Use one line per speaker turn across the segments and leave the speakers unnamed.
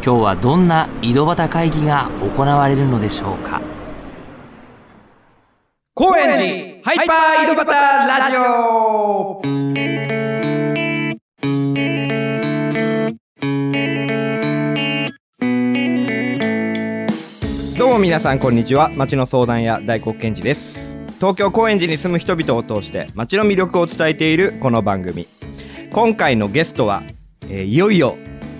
今日はどんな井戸端会議が行われるのでしょうか？
高円寺ハイパー井戸端ラジオ。どうも皆さんこんにちは。町の相談屋大黒賢治です。東京高円寺に住む人々を通して町の魅力を伝えているこの番組。今回のゲストは、えーいよいよ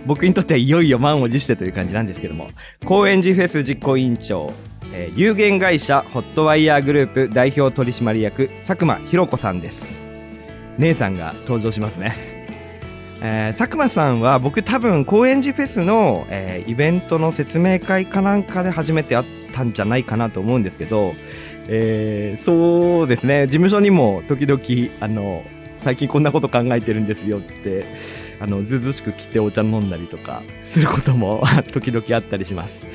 僕にとってはいよいよ満を持してという感じなんですけども高円寺フェス実行委員長、えー有限会社ホットワイヤーグループ代表取締役佐久間ひろ子さんです。姉さんが登場しますね。えー佐久間さんは僕多分高円寺フェスの、えーイベントの説明会かなんかで初めて会ったんじゃないかなと思うんですけど、えーそうですね。事務所にも時々あの最近こんなこと考えてるんですよってあのずずしく来てお茶飲んだりとか することも 時々あったりします。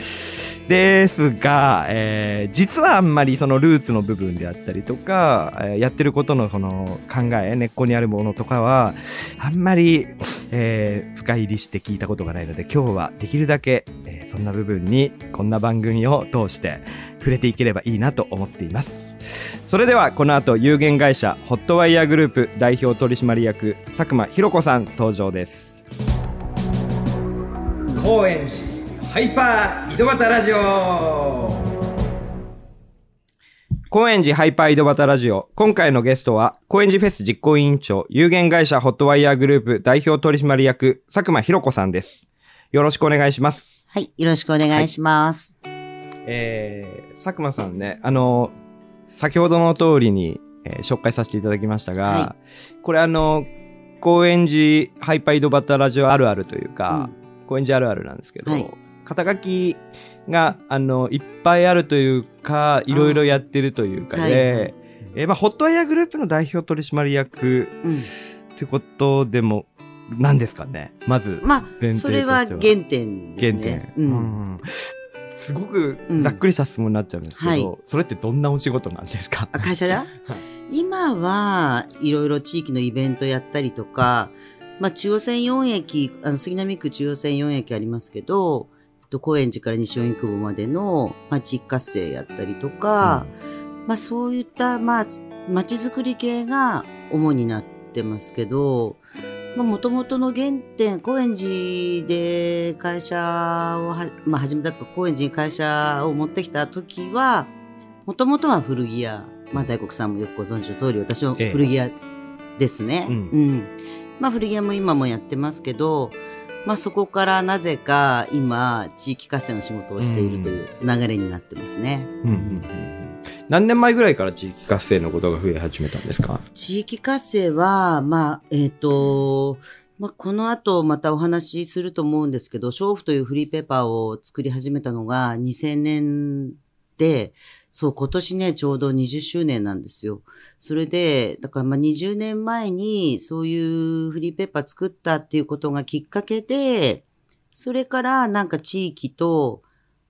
ですが、えー実はあんまりそのルーツの部分であったりとか、えーやってることのその考え、根っこにあるものとかは、あんまり、えー深入りして聞いたことがないので、今日はできるだけ、えーそんな部分に、こんな番組を通して触れていければいいなと思っています。それでは、この後、有限会社、ホットワイヤーグループ代表取締役、佐久間ひろ子さん登場です。高円寺ハイパー井戸端ラジオ高円寺ハイパー井戸端ラジオ。今回のゲストは、高円寺フェス実行委員長、有限会社ホットワイヤーグループ代表取締役、佐久間ひろ子さんです。よろしくお願いします。
はい、よろしくお願いします。
えー、佐久間さんね、あの、先ほどの通りに、えー紹介させていただきましたが、
は
これあの、高円寺ハイパー井戸端ラジオあるあるというか、高円寺あるあるなんですけど、
はい
肩書きが、あの、いっぱいあるというか、いろいろやってるというかで、
はいはい
えーまあ、ホットワイヤーグループの代表取締役
うん。
ってことでも、何ですかねまず、
まあ、
前提としては
それは原点です
原点
ね。。
う
うん。
んすごくざっくりした質問になっちゃうんですけど、
うんはい。
それってどんなお仕事なんですか？
あ会社だ？今はい。ろいろ地域のイベントやったりとか、まあ、中央線4駅、あの、杉並区中央線4駅ありますけど、えっと高円寺から西荻窪までの、まあ、地域活性やったりとか、まあ、そういった、まあ、街づくり系が主になってますけど、まあ、元々の原点、高円寺で会社をは、まあ、始めたとか、高円寺に会社を持ってきた時は、もともとは古着屋。まあ、大黒さんもよくご存知の通り、私も
ええ
古着屋ですね。
うん
うん。まあ、古着屋も今もやってますけど、まあ、そこからなぜか今、地域活性の仕事をしているという流れになってますね。
うんうんうんうん何年前ぐらいから地域活性のことが増え始めたんですか？
地域活性は、まあ、えっ、と、まあ、この後またお話しすると思うんですけど、娼婦というフリーペーパーを作り始めたのが2000年で、そう、今年ね、ちょうど20周年なんですよ。それで、だからまあ20年前にそういうフリーペーパー作ったっていうことがきっかけで、それからなんか地域と、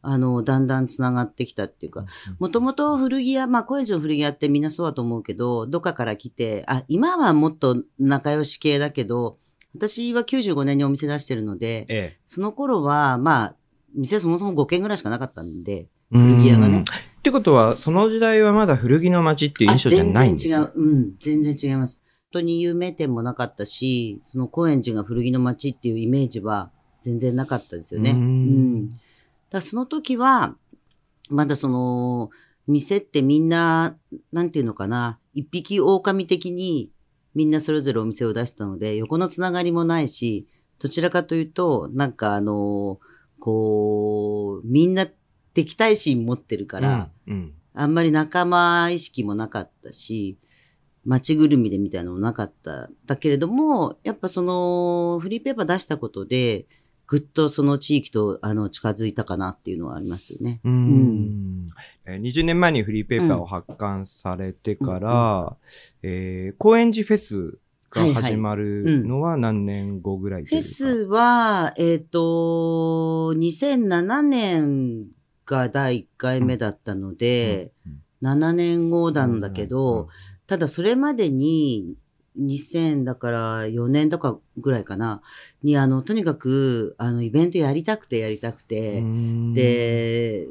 あの、だんだんつながってきたっていうか、もともと古着屋、まあ、高円寺の古着屋ってみんなそうだと思うけど、どっかから来て、あ、今はもっと仲良し系だけど、私は95年にお店出してるので、
え
その頃は、まあ、店そもそも5軒ぐらいしかなかったんで、
え。
古着屋がね
うんってことは、その時代はまだ古着の街っていう印象じゃないんです
あ全然違う。うん、全然違います。本当に有名店もなかったし、その高円寺が古着の街っていうイメージは全然なかったですよね。
う
うんん。だその時は、まだその、店ってみんな、なんていうのかな、一匹狼的にみんなそれぞれお店を出したので、横のつながりもないし、どちらかというと、なんかあの、こう、みんな敵対心持ってるから、
うんうん
あんまり仲間意識もなかったし、街ぐるみでみたいなのもなかった。だけれども、やっぱその、フリーペーパー出したことで、ぐっとその地域とあの近づいたかなっていうのはありますよね。
うーん。えー20年前にフリーペーパーを発刊されてから、えー高円寺フェスが始まるのは何年後ぐらいというか？
フェスは、えっ、と、2007年が第1回目だったので、7年後なんだけど、ただそれまでに、2000だから4年とかぐらいかな、にあの、とにかく、あの、イベントやりたくてやりたくて、で、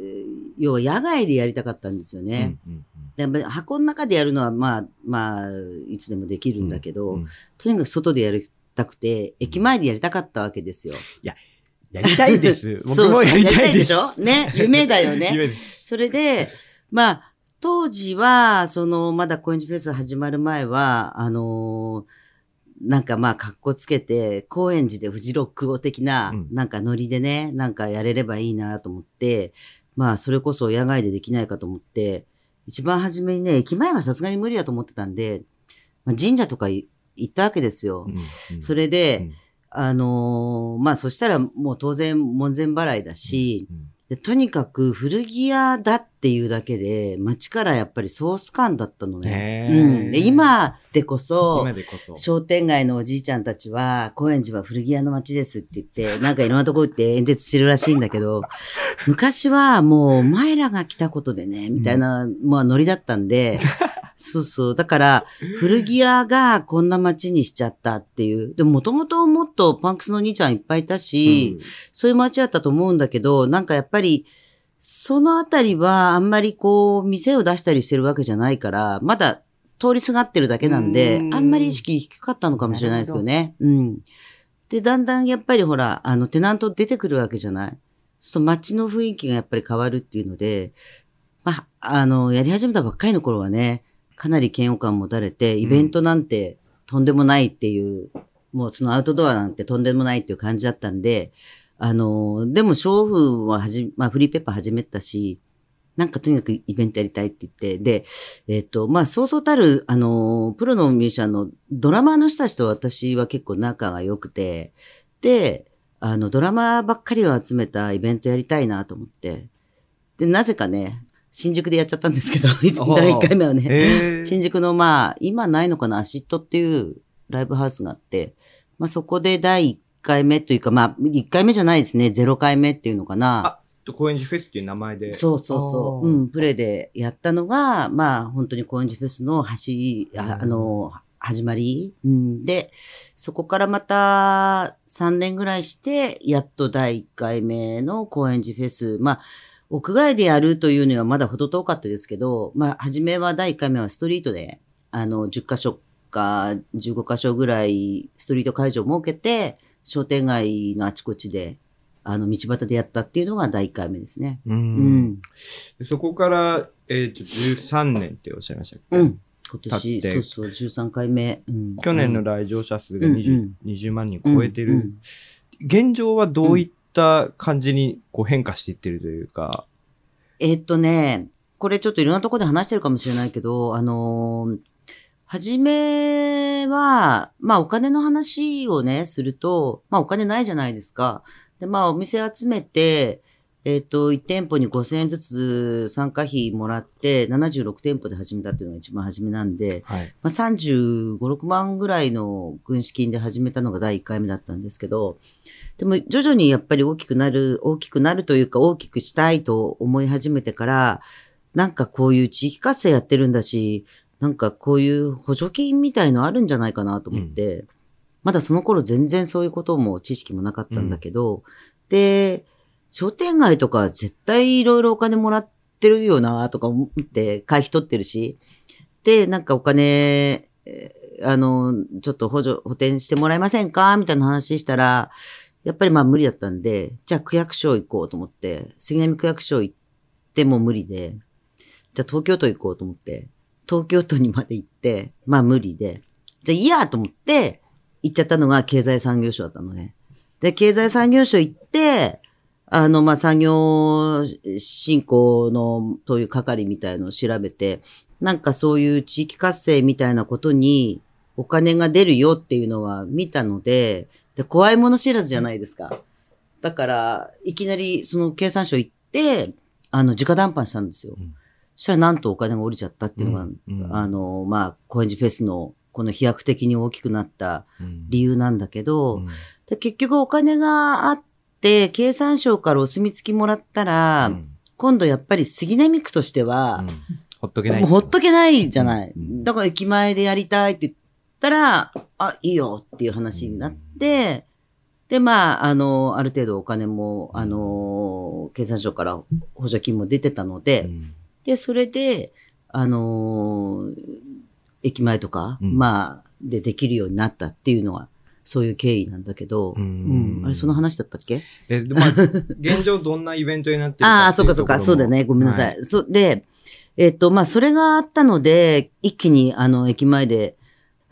要は野外でやりたかったんですよね。
うんうん
でまあ箱の中でやるのは、まあ、まあ、いつでもできるんだけど、
うん
とにかく外でやりたくて、駅前でやりたかったわけですよ。
やりたいです。僕もやりたいです。
でしょ？ね夢だよね。
夢です。
それで、まあ、当時は、その、まだコインジフェス始まる前は、あのーなんかまあ、格好つけて、高円寺でフジロック語的な、
うん。
なんかノリでね、なんかやれればいいなと思って、まあ、それこそ野外でできないかと思って、一番初めにね、駅前はさすがに無理だと思ってたんで、まあ、神社とかい行ったわけですよ。
うんうん。
それで、
うん。
あのーまあ、そしたらもう当然門前払いだし、
うん
でとにかく古着屋だっていうだけで、街からやっぱりソース感だったのね。うん、で今でこそ
今、でこそ。
商店街のおじいちゃんたちは、高円寺は古着屋の街ですって言って、なんかいろんなところ行って演説してるらしいんだけど、昔はもうお前らが来たことでね、みたいな、まあノリだったんで、そうそう。だから、古着屋がこんな街にしちゃったっていう。でも、もともともっとパンクスの兄ちゃんいっぱいいたし、そういう街だったと思うんだけど、なんかやっぱり、そのあたりはあんまりこう、店を出したりしてるわけじゃないから、まだ通りすがってるだけなんで、
うん
あんまり意識低かったのかもしれないですけどね。うん。で、だんだんやっぱりほら、あの、テナント出てくるわけじゃない？そう街の雰囲気がやっぱり変わるっていうので、まあ、あの、やり始めたばっかりの頃はね、かなり嫌悪感持たれて、イベントなんてとんでもないっていう、もうそのアウトドアなんてとんでもないっていう感じだったんで、あの、でも、娼婦ははじ、まあ、フリーペッパー始めたし、なんかとにかくイベントやりたいって言って、で、えっ、と、まあ、そうそうたる、あの、プロのミュージシャンのドラマーの人たちと私は結構仲が良くて、で、あの、ドラマーばっかりを集めたイベントやりたいなと思って、で、なぜかね、新宿でやっちゃったんですけど、第1回目はね。
えー
新宿のまあ、今ないのかな、アシットっていうライブハウスがあって、まあそこで第1回目というか、まあ1回目じゃないですね、0回目っていうのかな。
あ高円寺フェスっていう名前で。
そうそうそう。うん、プレでやったのが、まあ本当に高円寺フェスの走り、ああの、始まり、うん、で、そこからまた3年ぐらいして、やっと第1回目の高円寺フェス。まあ、屋外でやるというにはまだ程遠かったですけど、まあ、初めは第1回目はストリートで、あの、10カ所か15カ所ぐらいストリート会場を設けて、商店街のあちこちで、あの、道端でやったっていうのが第1回目ですね。
う。
うんん。
そこから、えー、ちょ13年っておっしゃいましたっけ？
うん。今年、そうそう、13回目。うん、
去年の来場者数が
うん
20,、
うん
20万人超えてる、現状はどういった感じにこう変化していってるというか、
えっとね、これちょっといろんなところで話してるかもしれないけど、あのー初めは、まあお金の話をね、すると、まあお金ないじゃないですか。で、まあお店集めて、えっ、と、1店舗に5000円ずつ参加費もらって、76店舗で始めたっていうのが一番初めなんで、
はい。
まあ、35、6万ぐらいの軍資金で始めたのが第1回目だったんですけど、でも徐々にやっぱり大きくなる、大きくなるというか大きくしたいと思い始めてから、なんかこういう地域活性やってるんだし、なんかこういう補助金みたいのあるんじゃないかなと思って、まだその頃全然そういうことも知識もなかったんだけど、で、商店街とか絶対いろいろお金もらってるよなとか思って会費取ってるし、で、なんかお金、えーあの、ちょっと補助、補填してもらえませんか？みたいな話したら、やっぱりまあ無理だったんで、じゃあ区役所行こうと思って、杉並区役所行っても無理で、じゃあ東京都行こうと思って、東京都にまで行って、まあ無理で、じゃあいいやと思って、行っちゃったのが経済産業省だったのね。で、経済産業省行って、あの、まあ、産業振興のそういう係みたいのを調べて、なんかそういう地域活性みたいなことにお金が出るよっていうのは見たので、で怖いもの知らずじゃないですか。だから、いきなりその経産省行って、あの、直談判したんですよ。
うん。
そしたらなんとお金が降りちゃったっていうのが、
うん。うん。
あの、まあ、高円寺フェスのこの飛躍的に大きくなった
うん。
理由なんだけど、
うん。
で結局お金があって、経産省からお墨付きもらったら、
うん。
今度やっぱり杉並区としては、
うん。ほっとけない。
ほっとけないじゃない。
うん。
だから駅前でやりたいって言ったら、あ、いいよっていう話になって、で、まあ、あの、ある程度お金も、あの、経産省から補助金も出てたので、
うん。
で、それで、あの駅前とか、
うん。
まあ、でできるようになったっていうのは、そういう経緯なんだけど、
うん。
うん。あれ、その話だったっけ？
え、でまあ、現状どんなイベントになってるか
ああ、そうかそうか、そうだね。ごめんなさい。
は
そで、えっと、まあ、それがあったので、一気に、あの、駅前で、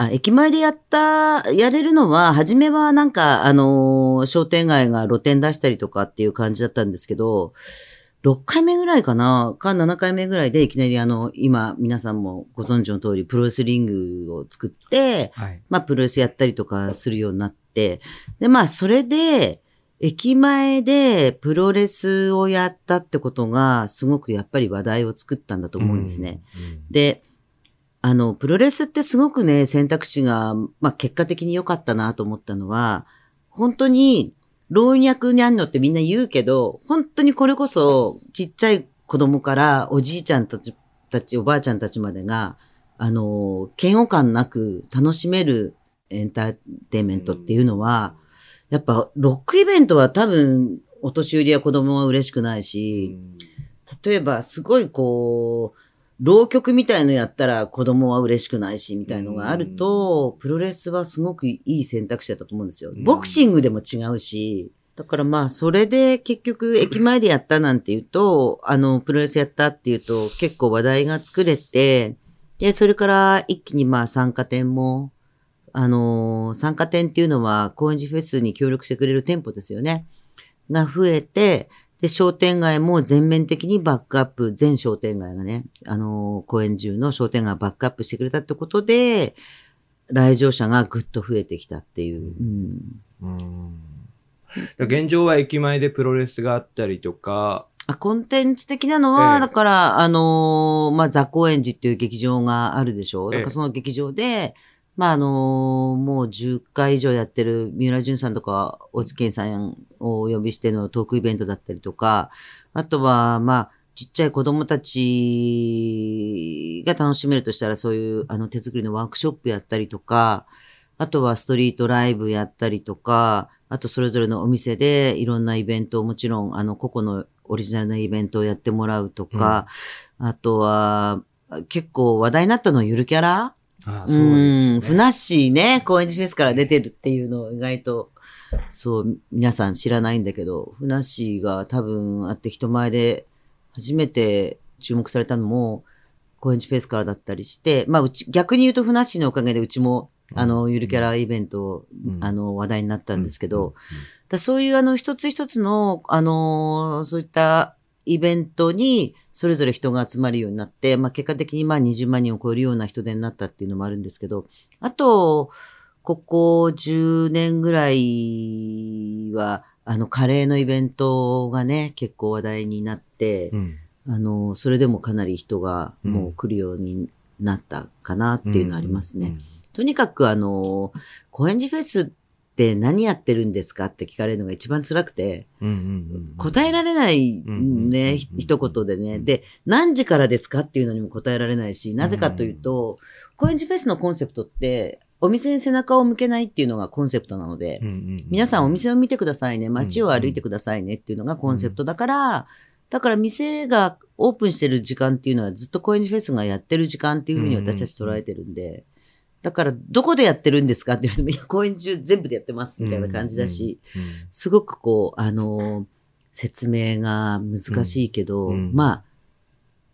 あ、駅前でやった、やれるのは、初めはなんか、あのー商店街が露店出したりとかっていう感じだったんですけど、6回目ぐらいかな、か7回目ぐらいでいきなりあの、今、皆さんもご存知の通り、プロレスリングを作って、
はい。
まあ、プロレスやったりとかするようになって、で、まあ、それで、駅前でプロレスをやったってことが、すごくやっぱり話題を作ったんだと思うんですね。
うん。
で、あの、プロレスってすごくね、選択肢が、まあ、結果的に良かったなと思ったのは、本当に、老若にゃんのってみんな言うけど、本当にこれこそ、ちっちゃい子供からおじいちゃんたち、たち、おばあちゃんたちまでが、あの、嫌悪感なく楽しめるエンターテインメントっていうのは、やっぱ、ロックイベントは多分、お年寄りや子供は嬉しくないし、例えば、すごいこう、浪曲みたいのやったら子供は嬉しくないし、みたいのがあると、プロレスはすごくいい選択肢だったと思うんですよ。
うん
ボクシングでも違うし、だからまあ、それで結局駅前でやったなんていうと、あの、プロレスやったっていうと結構話題が作れて、で、それから一気にまあ参加店も、あのー参加店っていうのは高円寺フェスに協力してくれる店舗ですよね。が増えて、で、商店街も全面的にバックアップ、全商店街がね、あのー、公園中の商店街をバックアップしてくれたってことで、来場者がぐっと増えてきたっていう。うん。
うん。現状は駅前でプロレスがあったりとか、
あコンテンツ的なのは、
ええ。
だから、あのーまあ、ザ・高円寺っていう劇場があるでしょ。う。
え。え
だからその劇場で、まあ、あのーもう10回以上やってる三浦淳さんとか、大津健さんをお呼びしてのトークイベントだったりとか、あとは、まあ、ちっちゃい子供たちが楽しめるとしたら、そういう、あの、手作りのワークショップやったりとか、あとはストリートライブやったりとか、あとそれぞれのお店でいろんなイベントをもちろん、あの、個々のオリジナルなイベントをやってもらうとか、あとは、結構話題になったのはゆるキャラ
あ
うふなっしーね、高円寺フェスから出てるっていうのを意外と、そう、皆さん知らないんだけど、ふなっしーが多分あって人前で初めて注目されたのも、高円寺フェスからだったりして、まあ、うち、逆に言うとふなっしーのおかげでうちも、あの、ゆるキャライベント、
うん。
あの、話題になったんですけど、
うん
だそういうあの一つ一つの、あのーそういったイベントにそれぞれ人が集まるようになって、まあ結果的にまあ20万人を超えるような人手になったっていうのもあるんですけど、あと、ここ10年ぐらいは、あのカレーのイベントがね、結構話題になって、
うん
あの、それでもかなり人がもう来るようになったかなっていうのはありますね。。とにかくあの、高円寺フェスって何やってるんですか？って聞かれるのが一番辛くて、答えられない
うん
ね、一言でね。
うん。
で、何時からですかっていうのにも答えられないし、なぜかというと、高円寺フェスのコンセプトって、お店に背中を向けないっていうのがコンセプトなので、皆さんお店を見てくださいね、街を歩いてくださいねっていうのがコンセプトだから、だから店がオープンしてる時間っていうのはずっと高円寺フェスがやってる時間っていうふうに私たち捉えてるんで、だからどこでやってるんですか？って言われても、いや、公演中全部でやってますみたいな感じだし、
うんうん
すごくこう、あの、説明が難しいけど、
うんうん。
まあ、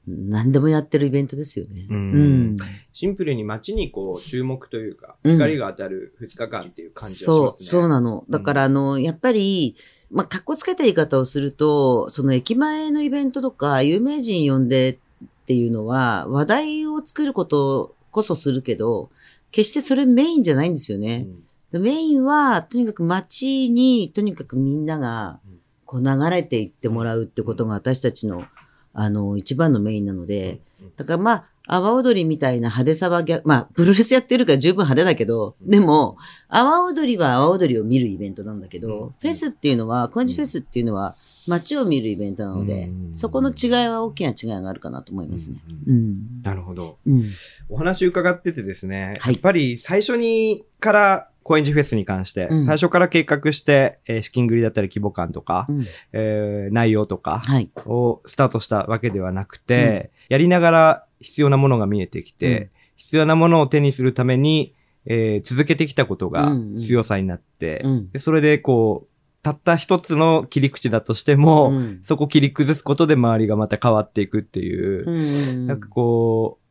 何でもやってるイベントですよね。
うん。
うん。
シンプルに街にこう注目というか、
うん。
光が当たる2日間っていう感じがし
そう、
ますね。
そうなの。だから、あの、やっぱり、まあ、かっこつけた言い方をすると、その駅前のイベントとか、有名人呼んでっていうのは、話題を作ることこそするけど、決してそれメインじゃないんですよね。メインは、とにかく街に、とにかくみんなが、こう流れていってもらうってことが私たちの、あの、一番のメインなので、だからまあ、阿波踊りみたいな派手さは逆、まあ、プロレスやってるから十分派手だけど、でも、阿波踊りは阿波踊りを見るイベントなんだけど、フェスっていうのは、コンジフェスっていうのは、街を見るイベントなので、そこの違いは大きな違いがあるかなと思いますね。うん。
なるほど。
うん。
お話伺っててですね、
はい
やっぱり最初にから高円寺フェスに関して、
うん
最初から計画して、えー資金繰りだったり規模感とか、
うん。
えー内容とか
はい。
をスタートしたわけではなくて、やりながら必要なものが見えてきて、
うん
必要なものを手にするために、えー続けてきたことが
うんうん
強さになって、
うん。
でそれでこう、たった一つの切り口だとしても、
うん
そこ切り崩すことで周りがまた変わっていくっていう、
うん。
なんかこう、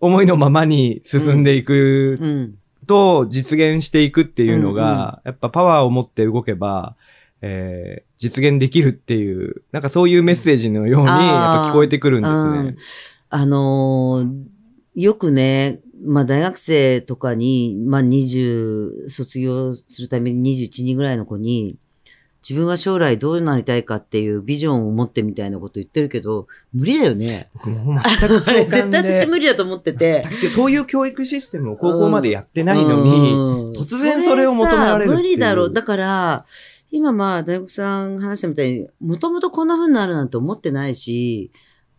思いのままに進んでいく
うん。
と実現していくっていうのが、やっぱパワーを持って動けば、えー実現できるっていう、なんかそういうメッセージのようにやっぱ聞こえてくるんです
うん。
ね。
あのーよくね、まあ大学生とかに、まあ20、卒業するために21人ぐらいの子に、自分は将来どうなりたいかっていうビジョンを持ってみたいなこと言ってるけど、無理だよね。
僕も全く
あれ
共感
絶対私
で
無理だと思ってて。
そういう教育システムを高校までやってないのに、
うん
突然それを求められるっていう
そさ無理だろう。だから、今まあ大学さん話したみたいに、もともとこんな風になるなんて思ってないし、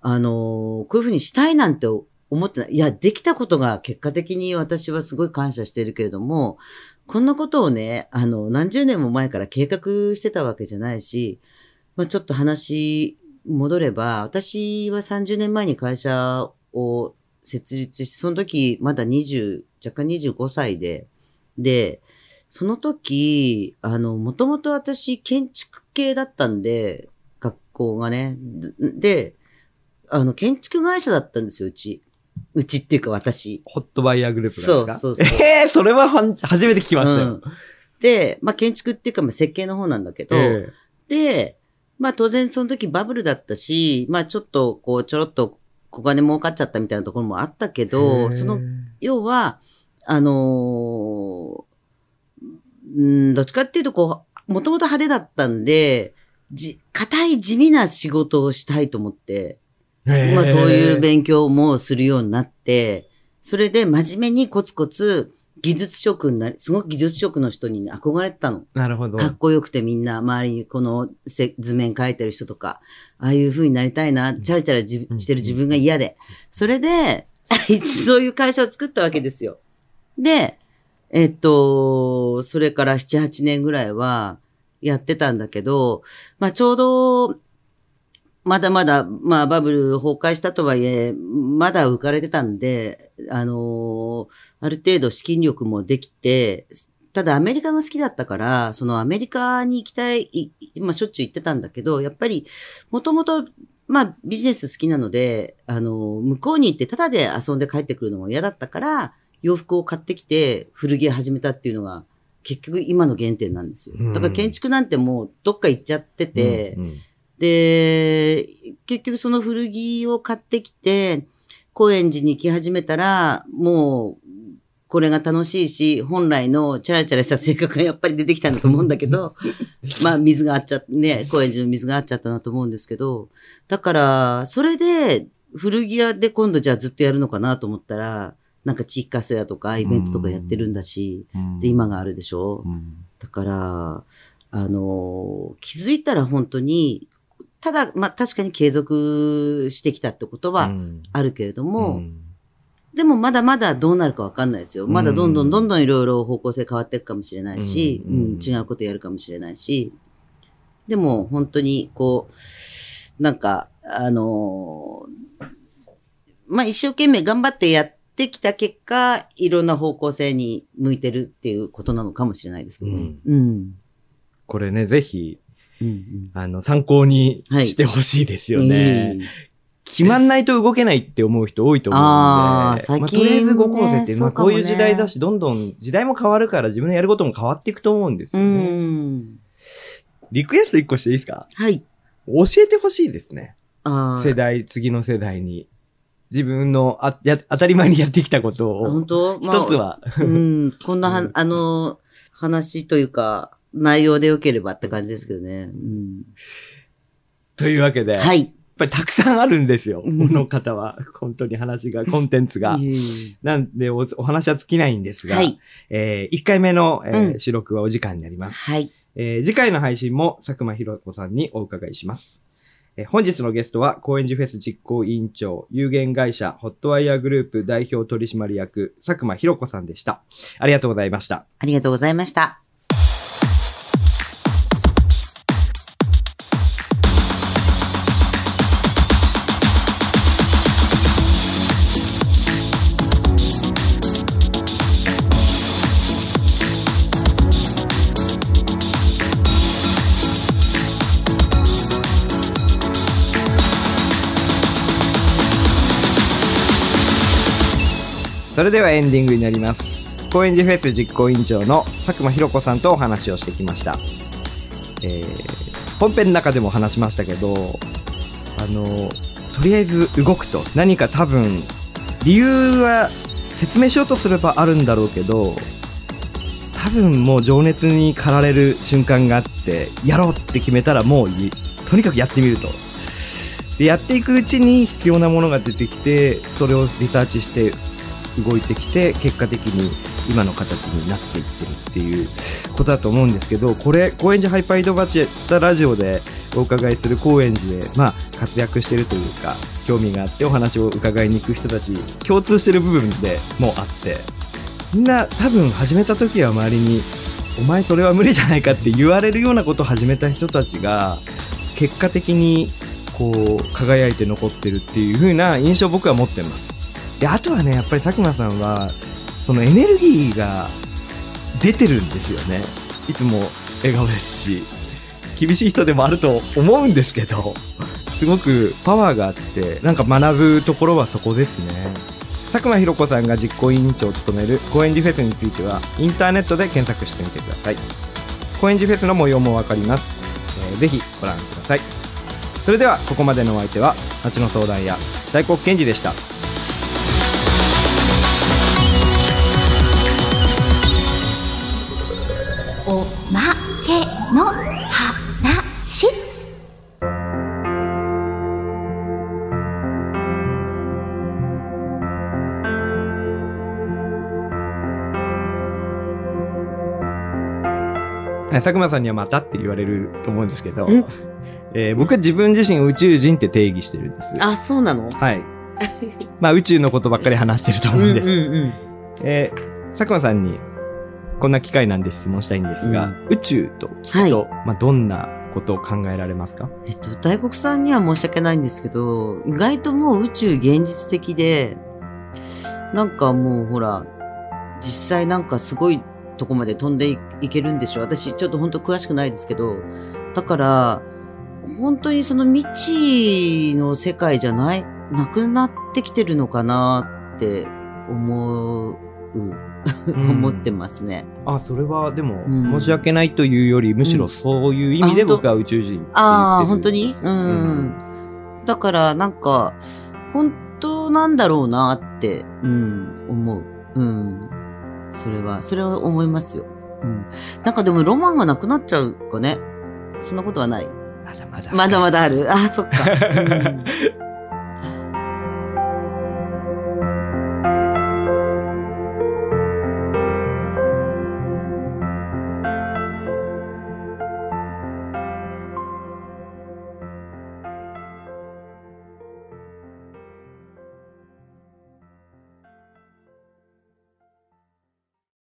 あの、こういう風にしたいなんて思ってない。いや、できたことが結果的に私はすごい感謝してるけれども、こんなことをね、あの、何十年も前から計画してたわけじゃないし、まあちょっと話戻れば、私は30年前に会社を設立して、その時まだ20、若干25歳で、で、その時、あの、もともと私建築系だったんで、学校がね。で、あの、建築会社だったんですよ、うち。うちっていうか私。
ホットバイヤーグループなんですか？
そうそうそう。
えー、それははん初めて聞きましたよ。
うん。で、まあ、建築っていうか、まあ、設計の方なんだけど、
え
で、まあ当然その時バブルだったし、まあちょっとこうちょろっと小金儲かっちゃったみたいなところもあったけ
え
ど、
へー
その、要は、あのーうん、どっちかっていうとこう、もともと派手だったんで、じ、硬い地味な仕事をしたいと思って、まあそういう勉強もするようになって、それで真面目にコツコツ技術職になり、すごく技術職の人にね憧れてたの。
なるほど。
かっこよくてみんな周りにこのせ図面描いてる人とか、ああいう風になりたいな、チャラチャラじ
うん
してる自分が嫌で。それで、そういう会社を作ったわけですよ。で、えっと、それから7、8年ぐらいはやってたんだけど、まあちょうど、まだまだ、まあバブル崩壊したとはいえ、まだ浮かれてたんで、あのある程度資金力もできて、ただアメリカが好きだったから、そのアメリカに行きたい、いまあしょっちゅう行ってたんだけど、やっぱり、もともと、まあビジネス好きなので、あの、向こうに行ってタダで遊んで帰ってくるのも嫌だったから、洋服を買ってきて古着屋始めたっていうのが、結局今の原点なんですよ。だから建築なんてもうどっか行っちゃってて、
うんうん
で、結局その古着を買ってきて、高円寺に行き始めたら、もう、これが楽しいし、本来のチャラチャラした性格がやっぱり出てきたんだと思うんだけど、まあ水が合っちゃって、ね、高円寺の水が合っちゃったなと思うんですけど、だから、それで、古着屋で今度じゃあずっとやるのかなと思ったら、なんか地域活性だとかイベントとかやってるんだし、で、今があるでしょ？
うん。
だから、あの、気づいたら本当に、ただ、まあ確かに継続してきたってことは
うん。
あるけれども、
うん。
でもまだまだどうなるかわかんないですよ。まだどんど
うん
んどんどんいろいろ方向性変わっていくかもしれないし、
うん。
うん。違うことやるかもしれないし、でも本当にこう、なんか、あの、まあ一生懸命頑張ってやってきた結果、いろんな方向性に向いてるっていうことなのかもしれないですけどね。うん。
これね、ぜひ、
うんうん
あの、参考に
はい
してほしいですよね。
いい
決まんないと動けないって思う人多いと思うんで、
あ
まあ、とりあえず動こうぜっていう、まあ、こういう時代だし、どんどん時代も変わるから自分のやることも変わっていくと思うんです
う
よね。
ん。
リクエスト一個していいですか？
はい。
教えてほしいですね。世代、次の世代に。自分のあや当たり前にやってきたことを
本、当？
一つ。は。
まあうん。こんなは、
うん
あの、話というか、内容で良ければって感じですけどね。うん、
というわけで、やっ
はい。
ぱりたくさんあるんですよ。こ
うん
の方は。本当に話が、コンテンツが。なんでお、お話は尽きないんですが、
えはい。
え1回目の、えー
うん
収録はお時間になります。
はい。
えー次回の配信も佐久間ひろ子さんにお伺いします。えー本日のゲストは、高円寺フェス実行委員長、有限会社ホットワイヤーグループ代表取締役、佐久間ひろ子さんでした。ありがとうございました。
ありがとうございました。
それではエンディングになります。高円寺フェス実行委員長の佐久間ひろ子さんとお話をしてきました。えー本編の中でも話しましたけど、あの、とりあえず動くと。何か多分、理由は説明しようとすればあるんだろうけど、多分もう情熱に駆られる瞬間があって、やろうって決めたらもうとにかくやってみると。で、やっていくうちに必要なものが出てきて、それをリサーチして動いてきて、結果的に今の形になっていってるっていうことだと思うんですけど、これ、高円寺ハイパイドバチェッタラジオでお伺いする高円寺で、まあ、活躍してるというか、興味があってお話を伺いに行く人たち、共通してる部分でもあって、みんな多分始めた時は周りに、お前それは無理じゃないかって言われるようなことを始めた人たちが、結果的にこう輝いて残ってるっていう風な印象を僕は持ってます。で、あとはね、やっぱり佐久間さんは、そのエネルギーが出てるんですよね。いつも笑顔ですし、厳しい人でもあると思うんですけど、すごくパワーがあって、なんか学ぶところはそこですね。佐久間ひろ子さんが実行委員長を務める高円寺フェスについては、インターネットで検索してみてください。高円寺フェスの模様もわかります。えーぜひご覧ください。それでは、ここまでのお相手は、町の相談屋、大黒健二でした。佐久間さんにはまたって言われると思うんですけど
ん、
えー僕は自分自身を宇宙人って定義してるんです。
あ、そうなの？
はい。まあ宇宙のことばっかり話してると思うんです。
うんうんうん。
えー佐久間さんにこんな機会なんで質問したいんですが、
うん。
宇宙と聞くと、まあどんなことを考えられますか？
えっと、大黒さんには申し訳ないんですけど、意外ともう宇宙現実的で、なんかもうほら、実際なんかすごいとこまで飛んでいいけるんでしょ私ちょっと本当詳しくないですけど、だから、本当にその未知の世界じゃない、なくなってきてるのかなって思う、思ってますね。
あ、それはでも、
うん。
申し訳ないというより、むしろそういう意味で僕は宇宙人って言ってるんです。
ああ、本当に？うん、
うん。
だから、なんか、本当なんだろうなって、うん、思う。うん。それは、それは思いますよ。うん。なんかでもロマンがなくなっちゃうかね。そんなことはない。
まだまだ。
まだまだある。ああ、そっか。うん